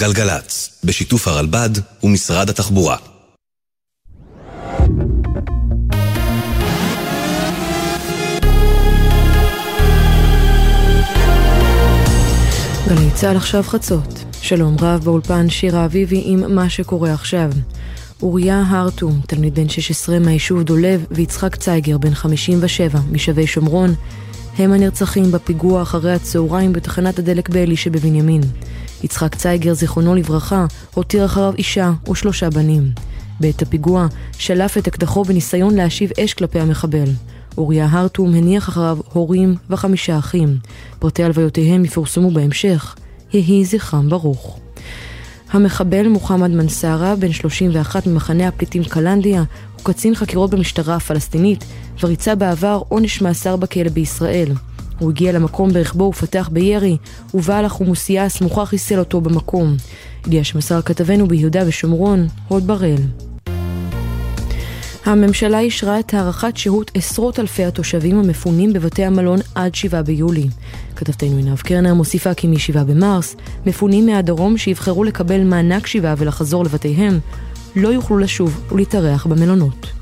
גלגלצ, בשיתוף הרלב"ד ומשרד התחבורה. גלי צה"ל עכשיו חצות. שלום רב באולפן שירה אביבי עם מה שקורה עכשיו. אוריה הרטום, תלמיד בן 16 מהיישוב דולב, ויצחק צייגר, בן 57, משבי שומרון, הם הנרצחים בפיגוע אחרי הצהריים בתחנת הדלק באלי שבבנימין. יצחק צייגר, זיכרונו לברכה, הותיר אחריו אישה ושלושה בנים. בעת הפיגוע שלף את אקדחו בניסיון להשיב אש כלפי המחבל. אוריה הרטום הניח אחריו הורים וחמישה אחים. פרטי הלוויותיהם יפורסמו בהמשך. יהי זכרם ברוך. המחבל מוחמד מנסרה, בן 31 ממחנה הפליטים קלנדיה, הוא קצין חקירות במשטרה הפלסטינית, וריצה בעבר עונש מאסר בכלא בישראל. הוא הגיע למקום ברכבו ופתח בירי, ובעל החומוסייה הסמוכה חיסל אותו במקום. הגיע שמסר כתבנו ביהודה ושומרון, הוד בראל. הממשלה אישרה את הארכת שהות עשרות אלפי התושבים המפונים בבתי המלון עד 7 ביולי. כתבתנו עינב קרנר מוסיפה כי מ-7 במרס, מפונים מהדרום שיבחרו לקבל מענק שיבה ולחזור לבתיהם, לא יוכלו לשוב ולהתארח במלונות.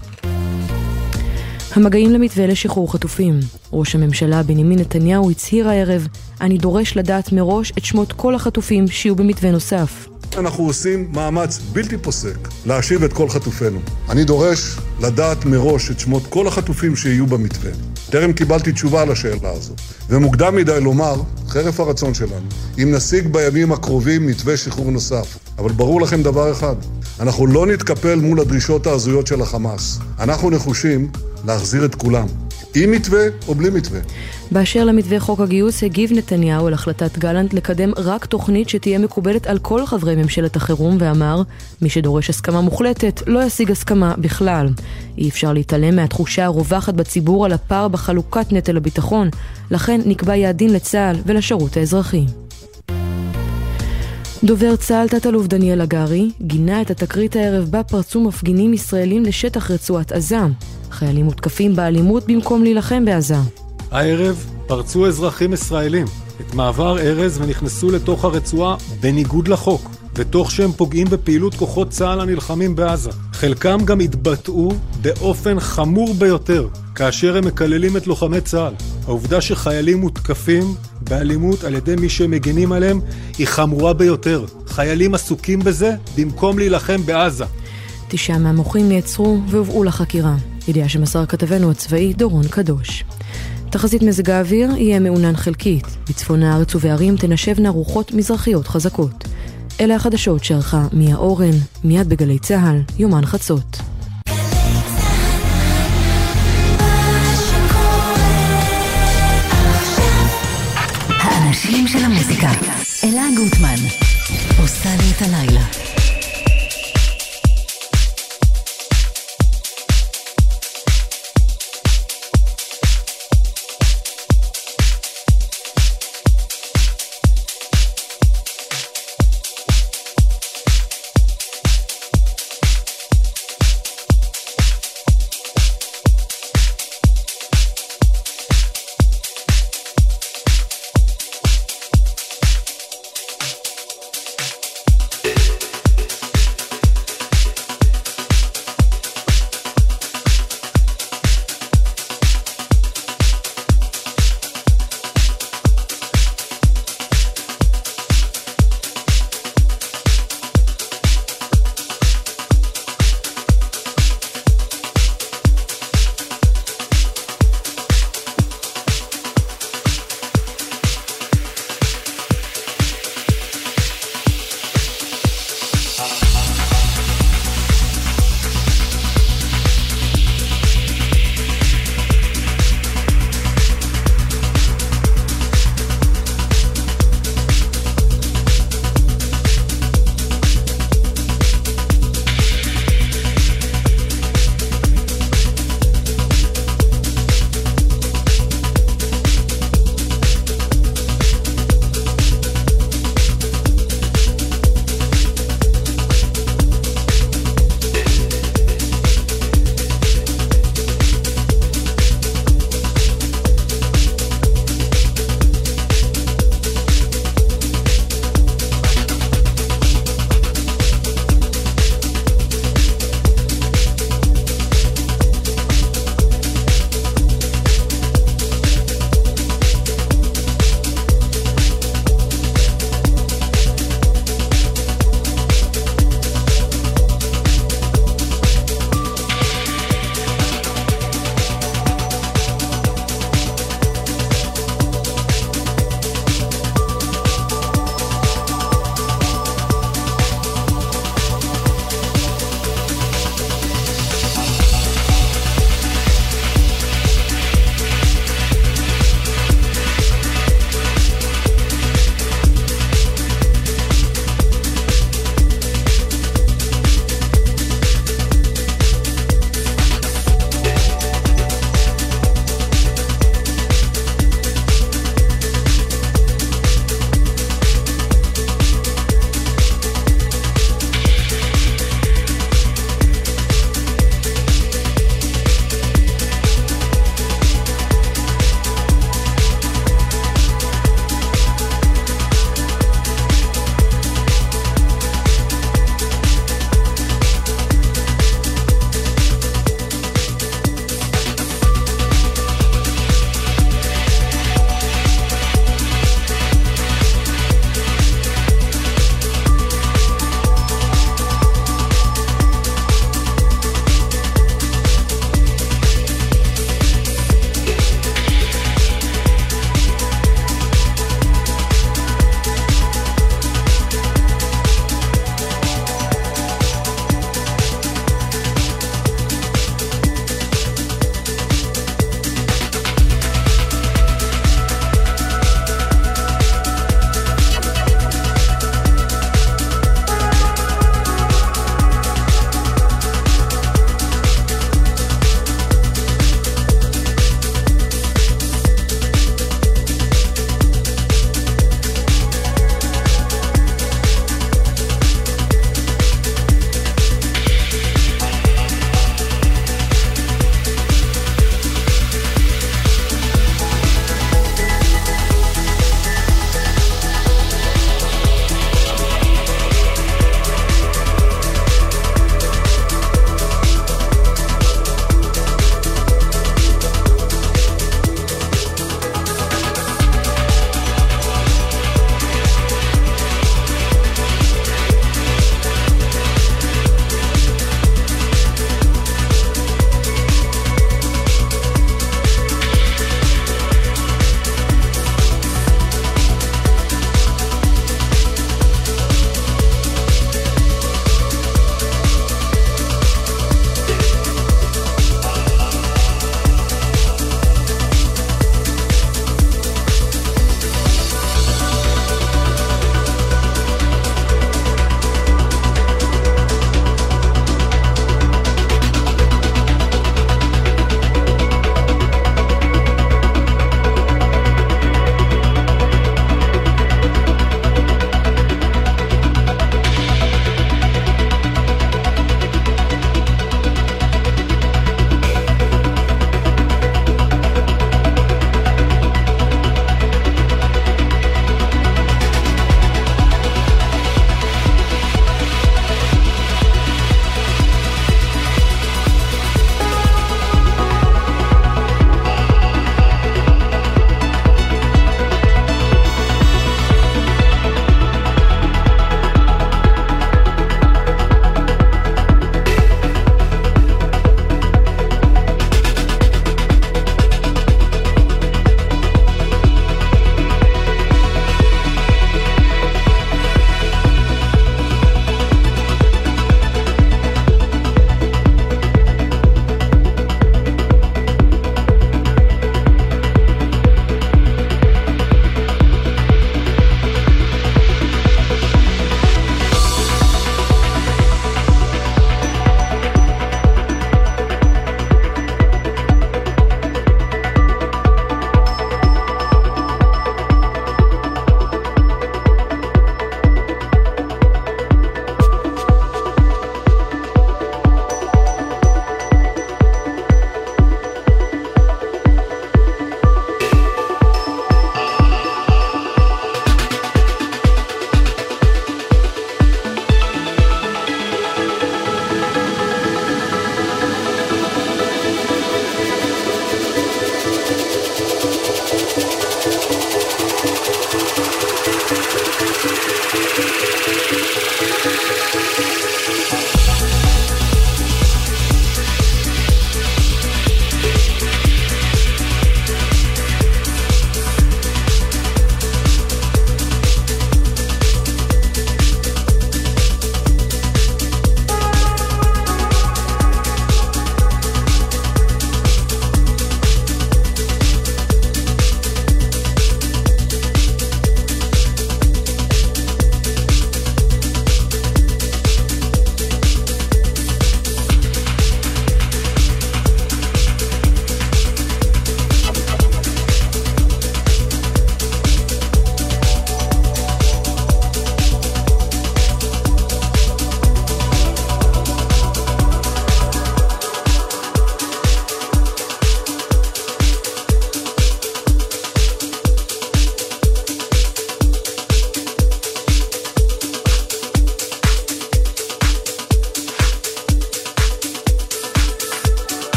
המגעים למתווה לשחרור חטופים. ראש הממשלה בנימין נתניהו הצהיר הערב, אני דורש לדעת מראש את שמות כל החטופים שיהיו במתווה נוסף. אנחנו עושים מאמץ בלתי פוסק להשיב את כל חטופינו. אני דורש לדעת מראש את שמות כל החטופים שיהיו במתווה. טרם קיבלתי תשובה על השאלה הזו, ומוקדם מדי לומר, חרף הרצון שלנו, אם נשיג בימים הקרובים מתווה שחרור נוסף. אבל ברור לכם דבר אחד, אנחנו לא נתקפל מול הדרישות ההזויות של החמאס. אנחנו נחושים להחזיר את כולם. עם מתווה או בלי מתווה. באשר למתווה חוק הגיוס, הגיב נתניהו על החלטת גלנט לקדם רק תוכנית שתהיה מקובלת על כל חברי ממשלת החירום, ואמר, מי שדורש הסכמה מוחלטת לא ישיג הסכמה בכלל. אי אפשר להתעלם מהתחושה הרווחת בציבור על הפער בחלוקת נטל הביטחון, לכן נקבע יעדים לצה"ל ולשירות האזרחי. דובר צה"ל תת-אלוף דניאל הגרי גינה את התקרית הערב בה פרצו מפגינים ישראלים לשטח רצועת עזה. חיילים מותקפים באלימות במקום להילחם בעזה. הערב פרצו אזרחים ישראלים את מעבר ארז ונכנסו לתוך הרצועה בניגוד לחוק, ותוך שהם פוגעים בפעילות כוחות צה"ל הנלחמים בעזה. חלקם גם התבטאו באופן חמור ביותר כאשר הם מקללים את לוחמי צה"ל. העובדה שחיילים מותקפים באלימות על ידי מי שמגינים עליהם היא חמורה ביותר. חיילים עסוקים בזה במקום להילחם בעזה. תשעה מהמוחים נעצרו והובאו לחקירה. ידיעה שמסר כתבנו הצבאי דורון קדוש. תחזית מזג האוויר יהיה מעונן חלקית. בצפון הארץ ובערים תנשבנה רוחות מזרחיות חזקות. אלה החדשות שערכה מיה אורן, מיד בגלי צה"ל, יומן חצות. של המוזיקה. אלה גוטמן. עושה לי את הלילה.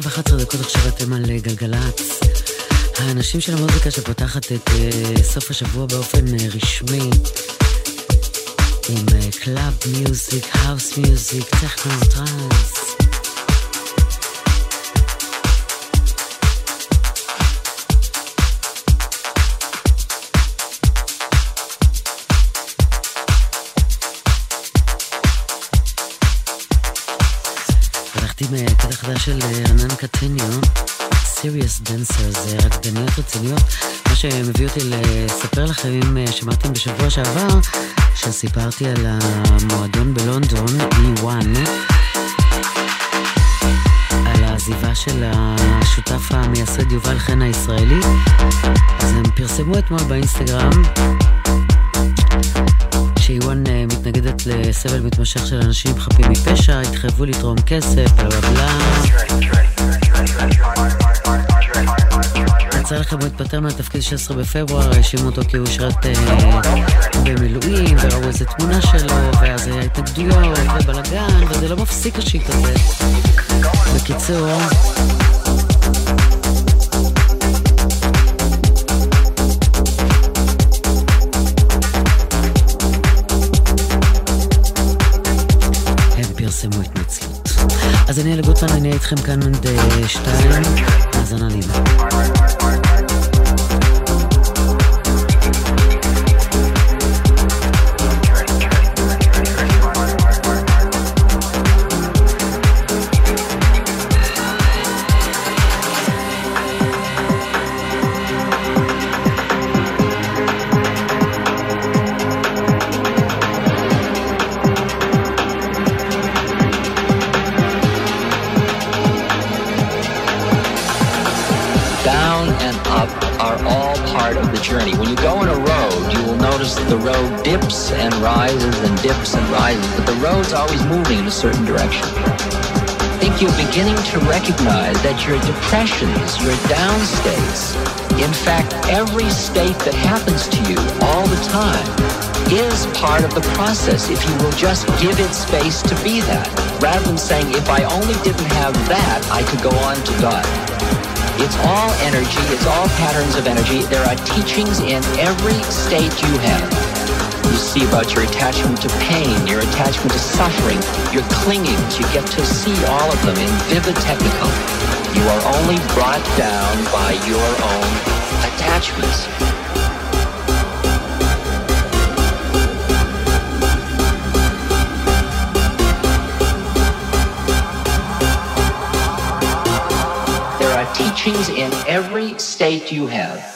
12 ו-11 דקות עכשיו אתם על אה, גלגלצ. האנשים של המוזיקה שפותחת את uh, סוף השבוע באופן אה, רשמי עם club music, house music, טכנו טראנס. עם קטע חדש של רנן קטניו, סיריוס דנסר, זה רקדניות רציניות. מה שמביא אותי לספר לכם, אם שמעתם בשבוע שעבר, שסיפרתי על המועדון בלונדון, E1, על העזיבה של השותף המייסד יובל חן הישראלי, אז הם פרסמו אתמול באינסטגרם שאיוואן אה, מתנגדת לסבל מתמשך של אנשים חפים מפשע, התחייבו לתרום כסף, בלה בלה בלה. יצא לכם הוא התפטר מהתפקיד 16 בפברואר, האשימו אותו כי הוא שירת אה, במילואים, וראו איזה תמונה שלו, ואז היה התנגדויות ובלאגן, וזה לא מפסיק השיט הזה. בקיצור... אז אני אלה גוטמן, אני אהיה איתכם כאן עד אה, שתיים, האזנה נעימה. The road dips and rises and dips and rises, but the road's always moving in a certain direction. I think you're beginning to recognize that your depressions, your down states, in fact, every state that happens to you all the time is part of the process if you will just give it space to be that, rather than saying, if I only didn't have that, I could go on to God. It's all energy, it's all patterns of energy. There are teachings in every state you have. You see about your attachment to pain, your attachment to suffering, your clingings. You get to see all of them in vivid technicolor. You are only brought down by your own attachments. In every state you have.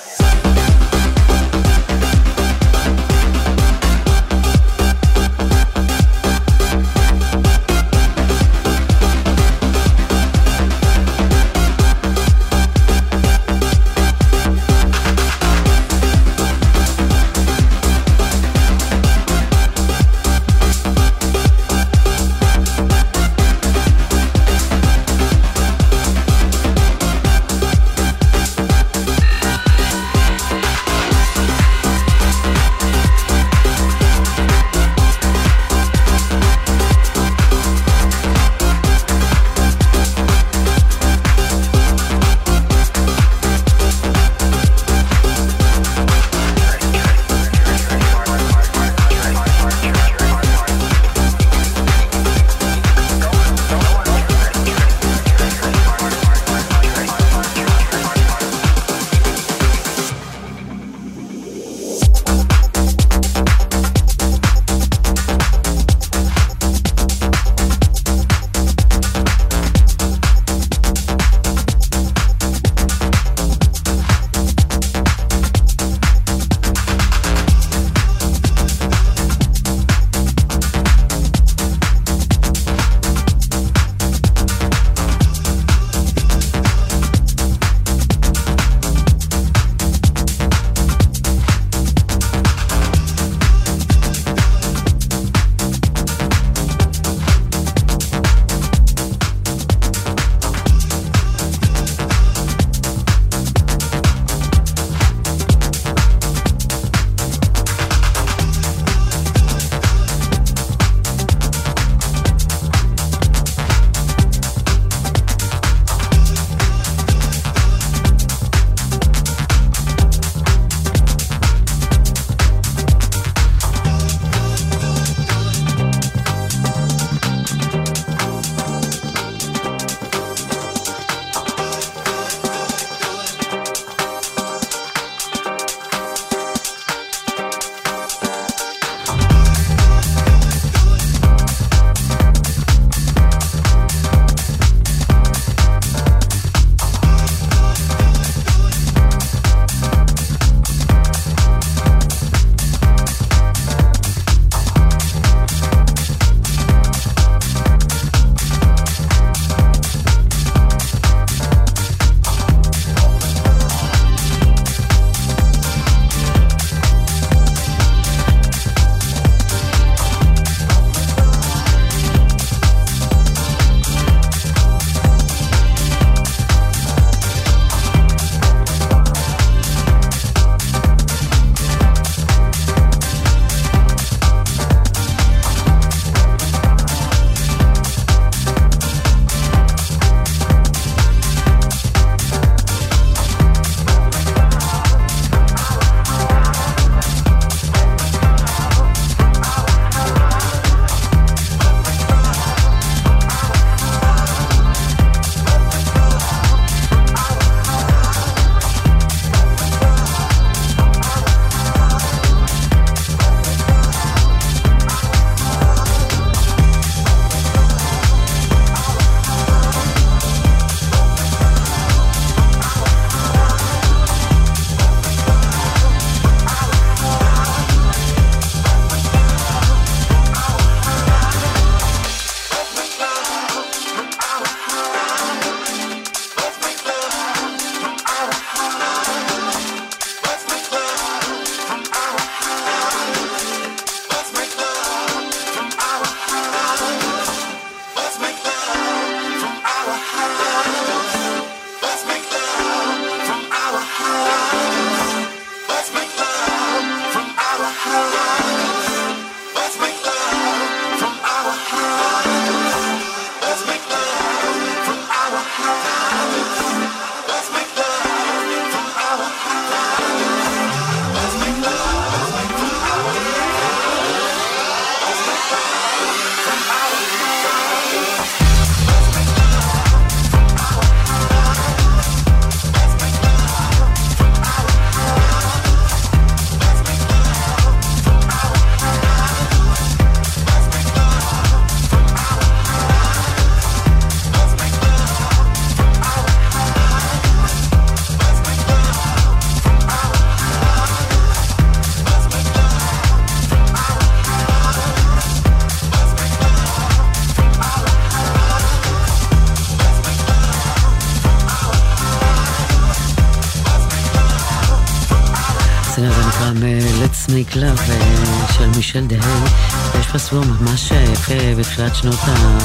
ממש יפה בתחילת שנות ה...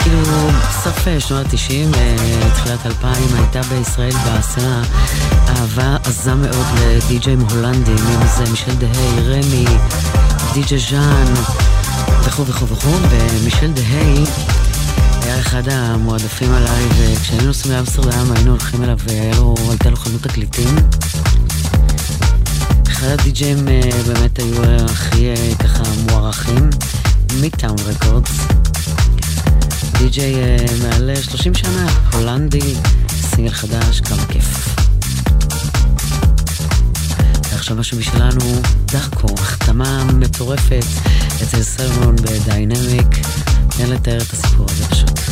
כאילו, סוף שנות ה-90, תחילת 2000, הייתה בישראל בסצנה אהבה עזה מאוד לדי-ג'יים הולנדים, אם זה מישל דהי, רמי, די-ג'י ז'אן וכו' וכו' וכו', ומישל דהי היה אחד המועדפים עליי, וכשהיינו נוסעים לאמסטרדם היינו הולכים אליו, והייתה לו חנות תקליטים. אחד הדי-ג'ים אה, באמת היו הכי אה, ככה מוערכים, מיטאון רקורדס. די-ג'יי אה, מעל 30 שנה, הולנדי, סינגל חדש, כמה כיף. ועכשיו משהו משלנו, דארקו, החתמה מטורפת אצל סלמון בדיינמיק. אין לתאר את הסיפור הזה פשוט.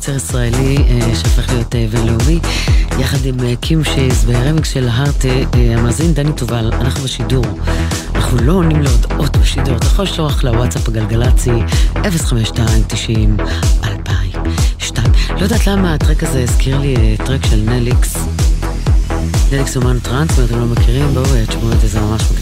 יוצר ישראלי אה, שהפך להיות אה, בינלאומי, יחד עם אה, קים שייז ברמיקס של הארט, המאזין דני תובל, אנחנו בשידור. אנחנו לא עונים להודעות בשידור, אתה יכול לשלוח לוואטסאפ הגלגלצי 052-90-2002. לא יודעת למה ה track הזה הזכיר לי track של נליקס. נליקס אומן טראנס, אם אתם לא מכירים, בואו תשמעו את זה, זה ממש מגניב.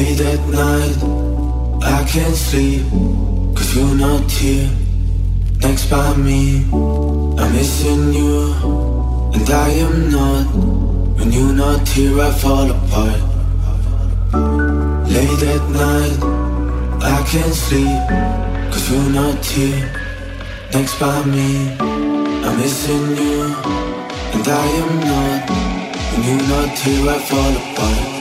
Night I can't sleep Cause you're not here Next by me. I'm missing you And I am not. When you're not here I fall apart. Late at night I can't sleep Cause you're not here Next by me. I'm missing you And I am not. When you're not here I fall apart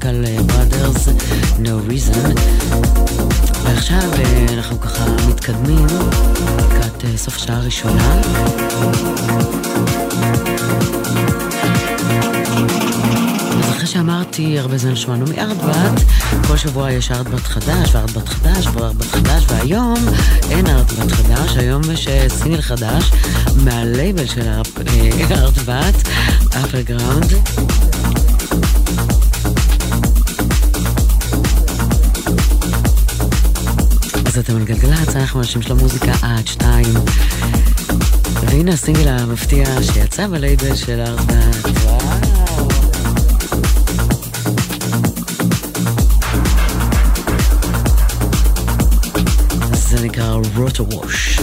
את ה-Chemical Brothers, No Reason. ועכשיו אה, אנחנו ככה מתקדמים לקראת אה, סוף שעה ראשונה. אז אחרי שאמרתי הרבה זמן שמענו מארטבט, כל שבוע יש ארטבט חדש וארטבט חדש וארטבט חדש, והיום אין ארטבט חדש, היום יש אה, סינגל חדש מהלייבל של ארטבט, אפל גראונד. אז אתם על גלגלצ, אנחנו אנשים של המוזיקה עד שתיים. והנה הסינגל המפתיע שיצא בלייבל של. וואו. זה נקרא רוטו ווש.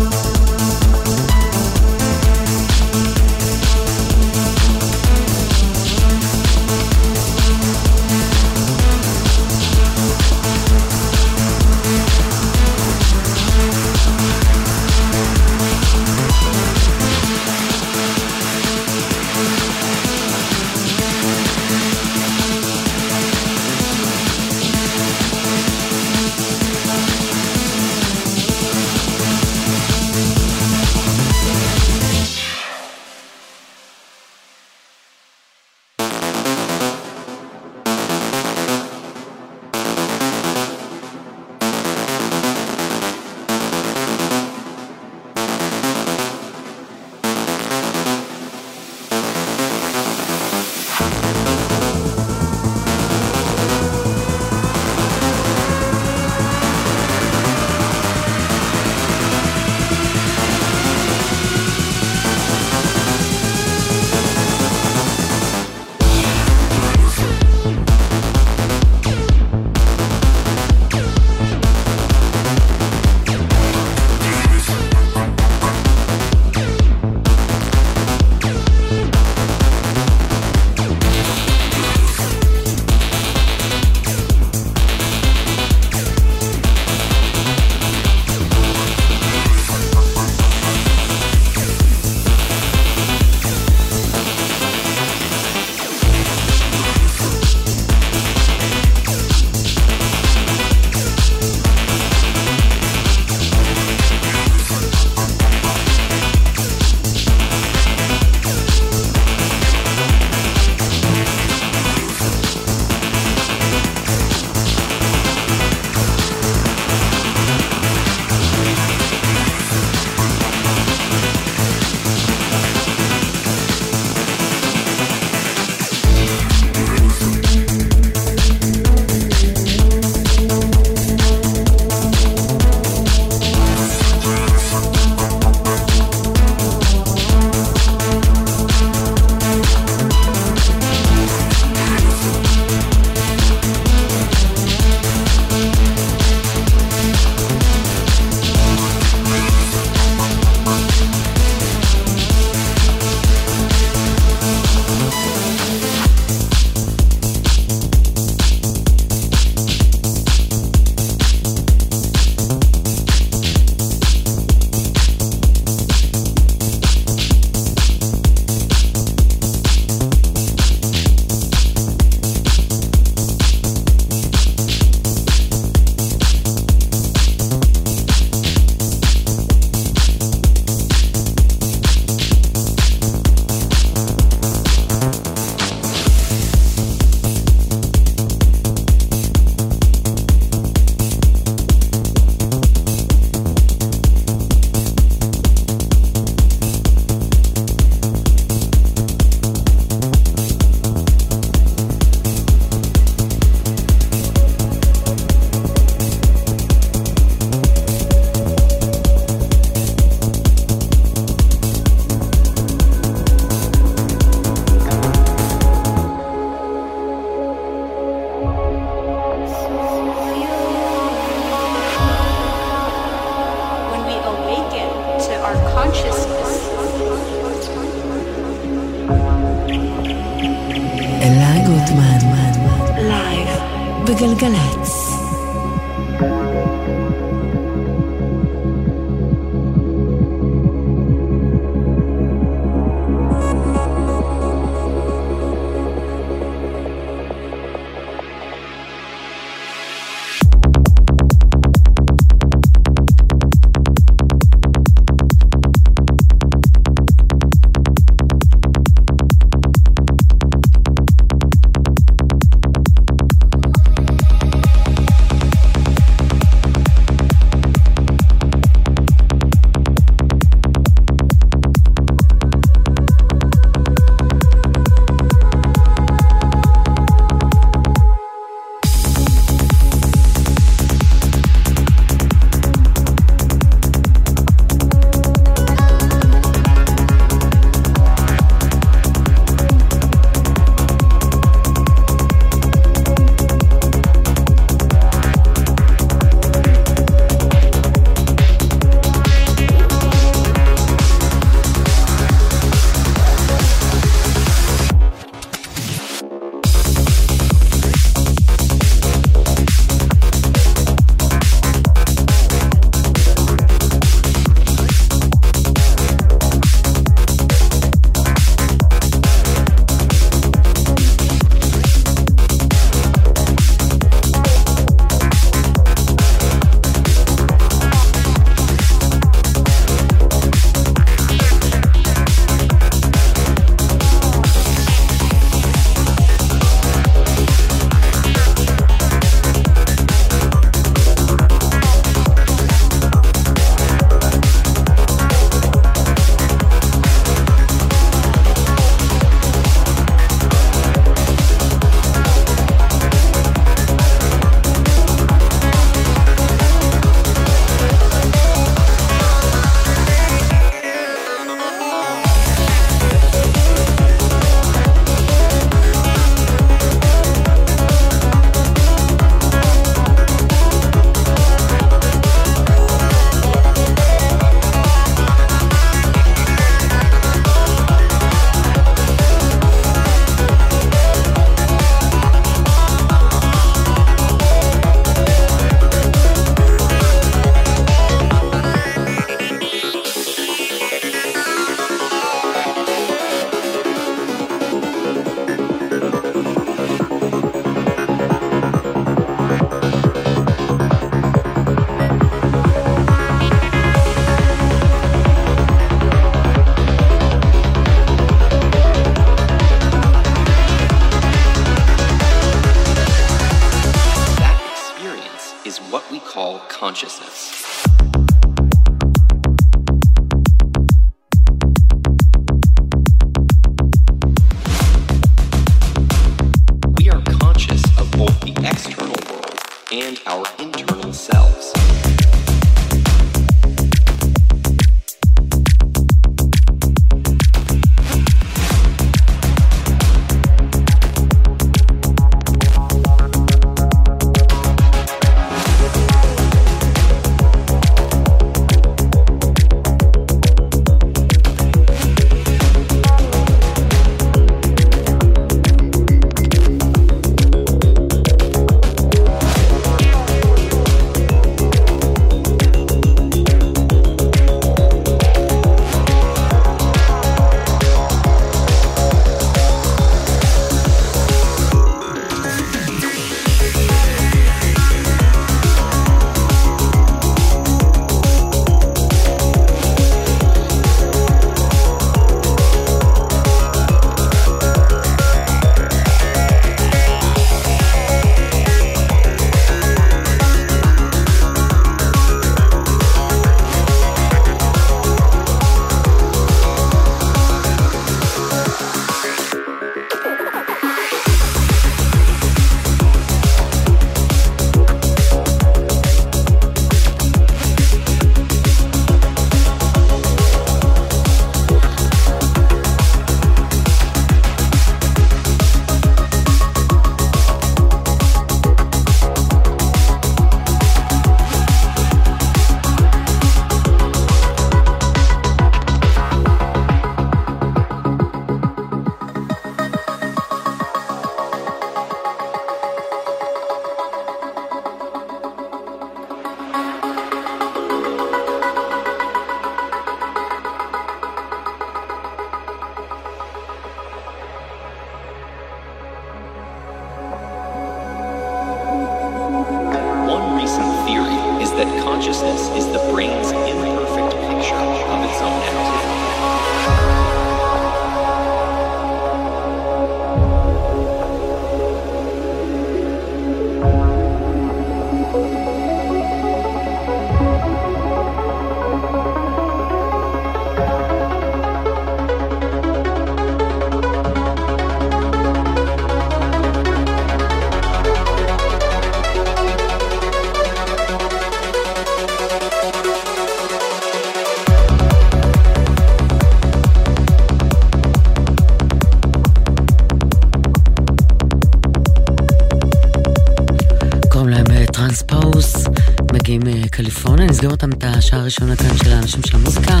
השעה הראשונה כאן של האנשים של המוזיקה.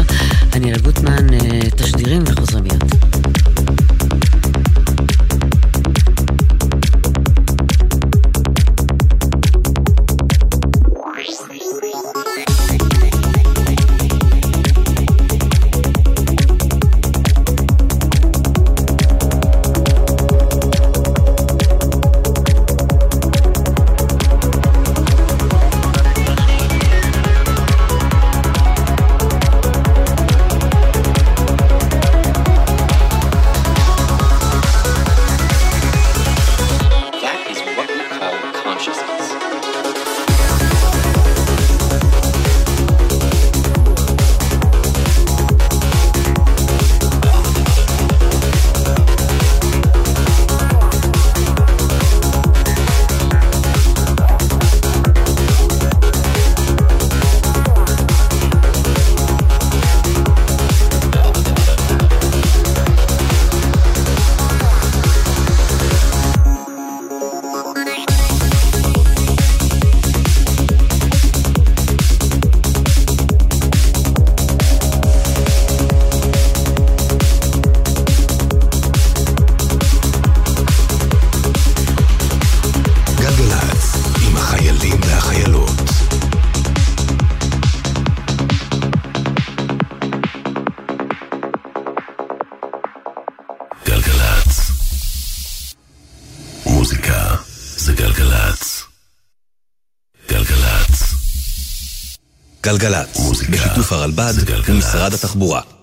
אני אלה גוטמן, תשדירים וחוזרים מיד. גלגלצ, בשיתוף הרלב"ד ומשרד התחבורה.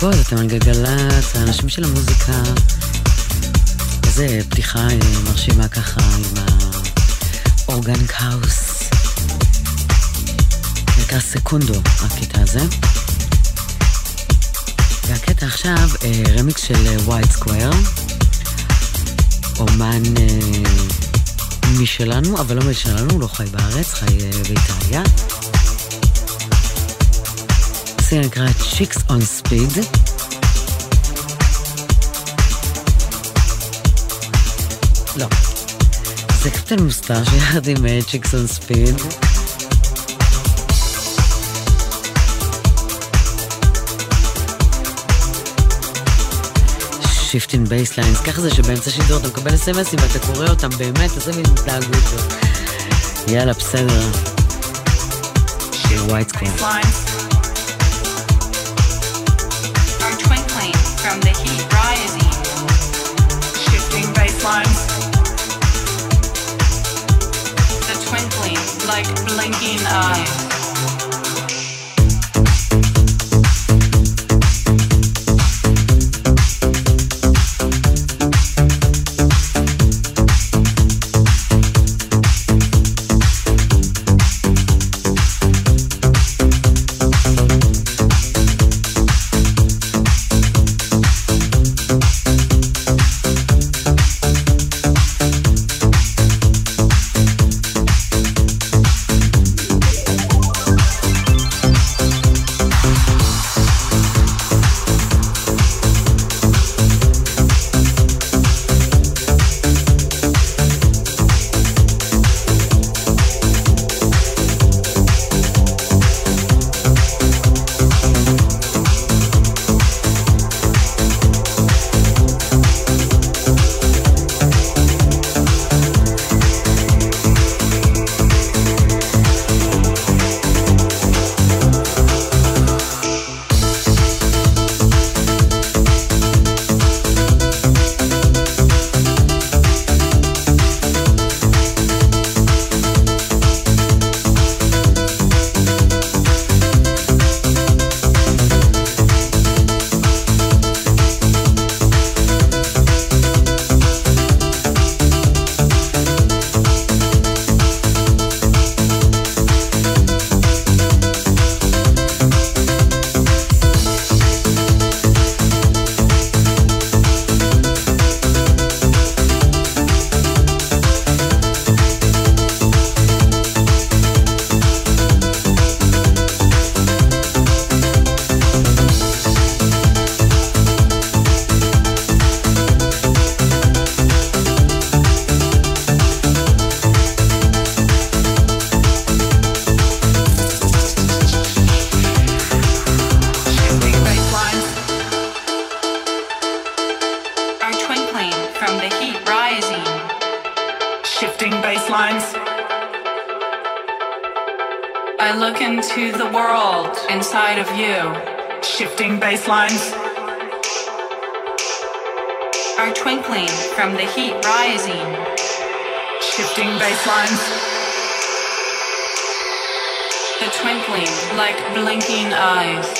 דקות, אתם על גלגלצ, האנשים של המוזיקה. איזה פתיחה אה, מרשימה ככה עם ה organic house. נקרא Secondo, הקטע הזה. והקטע עכשיו, אה, רמיקס של White אה, Square. אומן משלנו, אבל לא משלנו, לא חי בארץ, חי באיטליה. השיר נקרא Chicks on Speed. לא. זה Captain Mustache יחד עם on Speed. Shifting Basslines, ככה זה שבאמצע שידור אתה מקבל אסמסים ואתה קורא אותם באמת, איזה מין התנהגות. יאללה, בסדר. שיר ווייט. thinking. Uh, blinking eyes.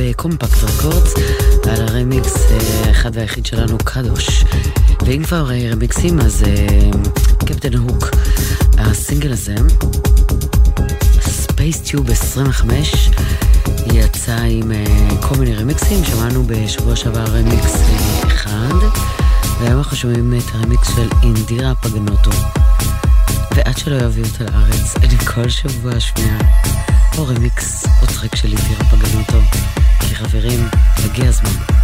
ב Kompakt Records, על הרמיקס אה, האחד והיחיד שלנו, קדוש. ואם כבר אה, רמיקסים, אז אה, Captain Hook, הסינגל הזה, Space Tube 25, יצא עם אה, כל מיני רמיקסים, שמענו בשבוע שעבר רמיקס אה, אחד, והיום אנחנו שומעים את הרמיקס של אינדירה פגנוטו. ועד שלא יביאו אותה לארץ, אני כל שבוע אשמיע או רמיקס או טרק של אינדירה פגנוטו. כי חברים, הגיע הזמן.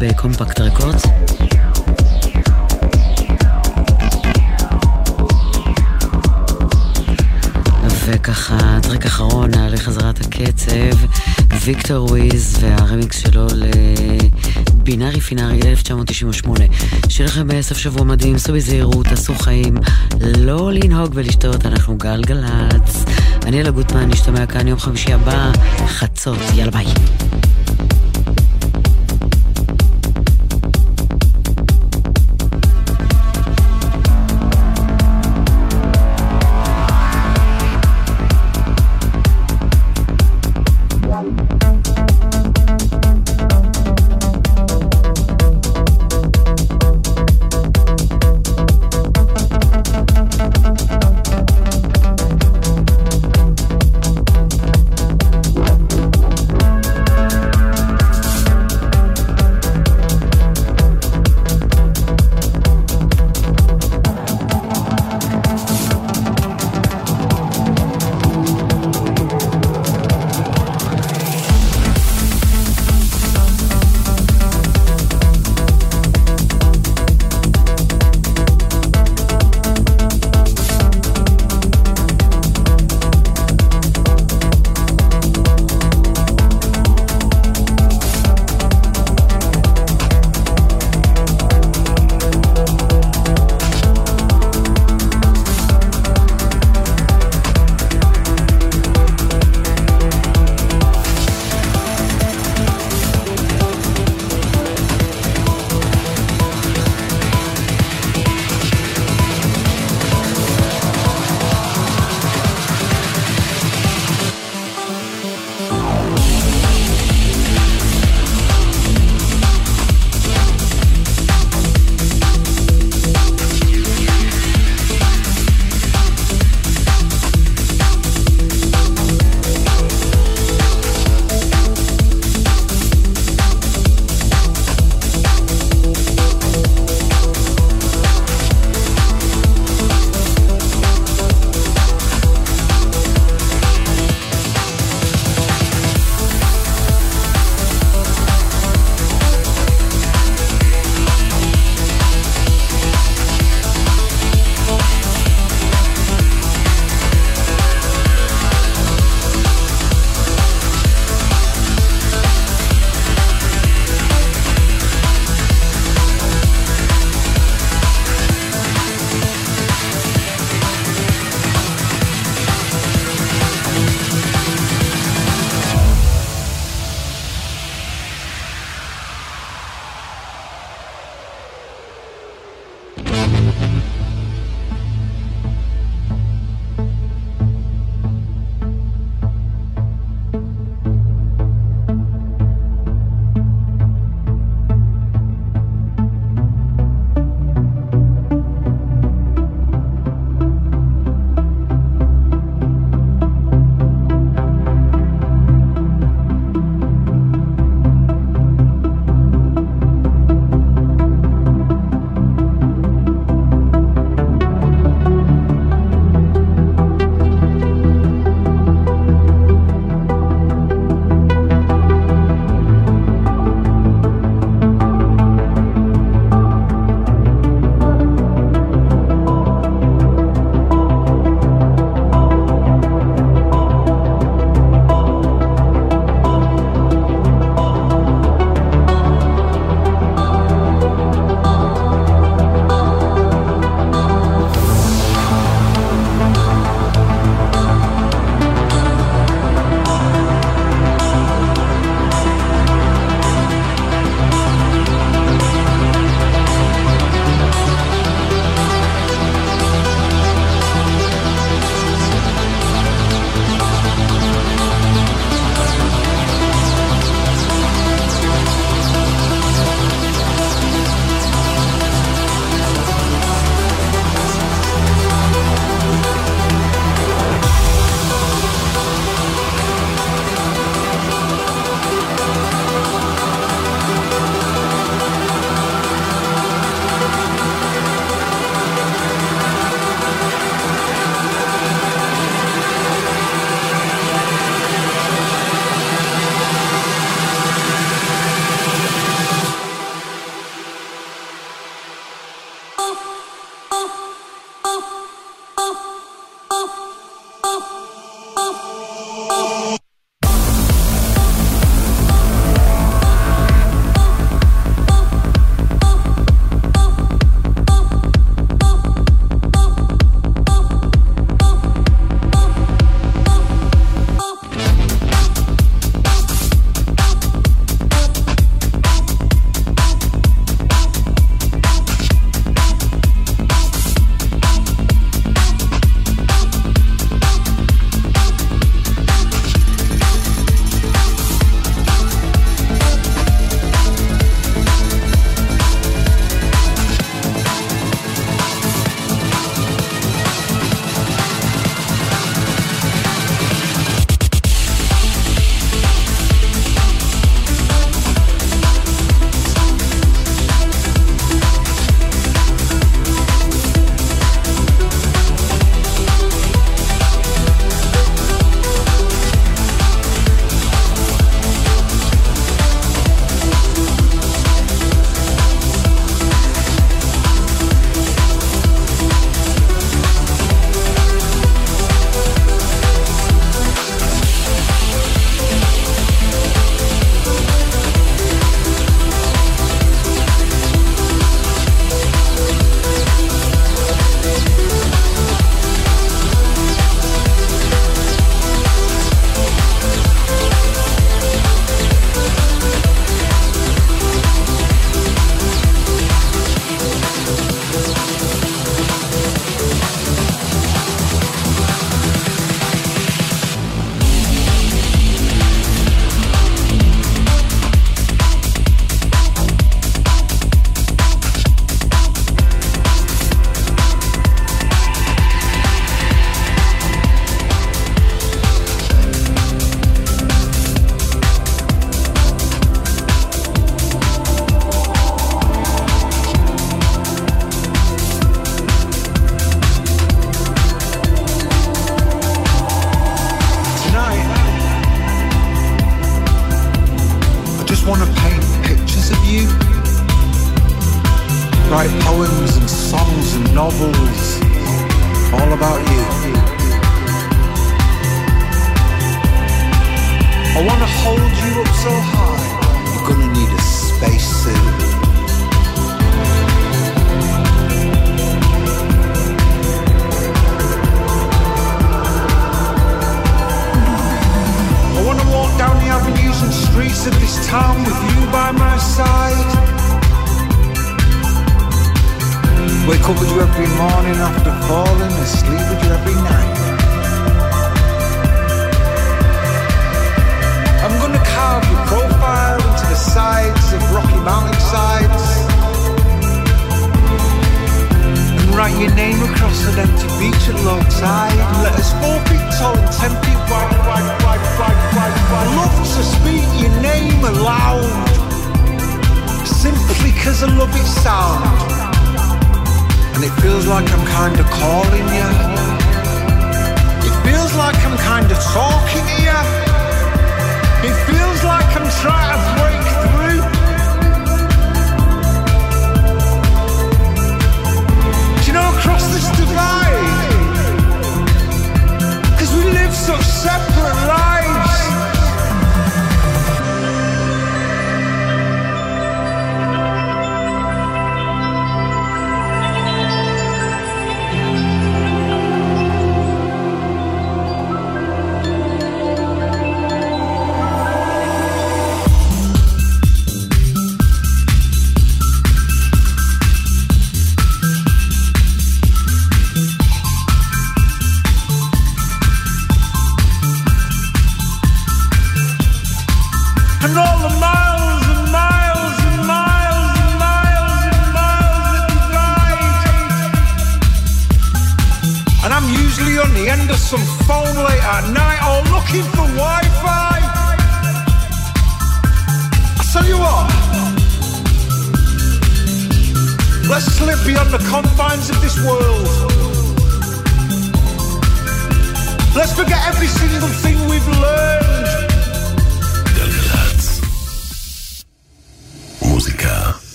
בקומפקט רקורדס. וככה, טרק אחרון, נעלה חזרת הקצב, ויקטור וויז והרמיקס שלו לבינארי פינארי 1998. שיהיה לכם בסוף שבוע מדהים, סעו בזהירות, תעשו חיים, לא לנהוג ולשתות, אנחנו גלגלצ. אני אלה גוטמן, נשתמע כאן יום חמישי הבא, חצות, יאללה ביי.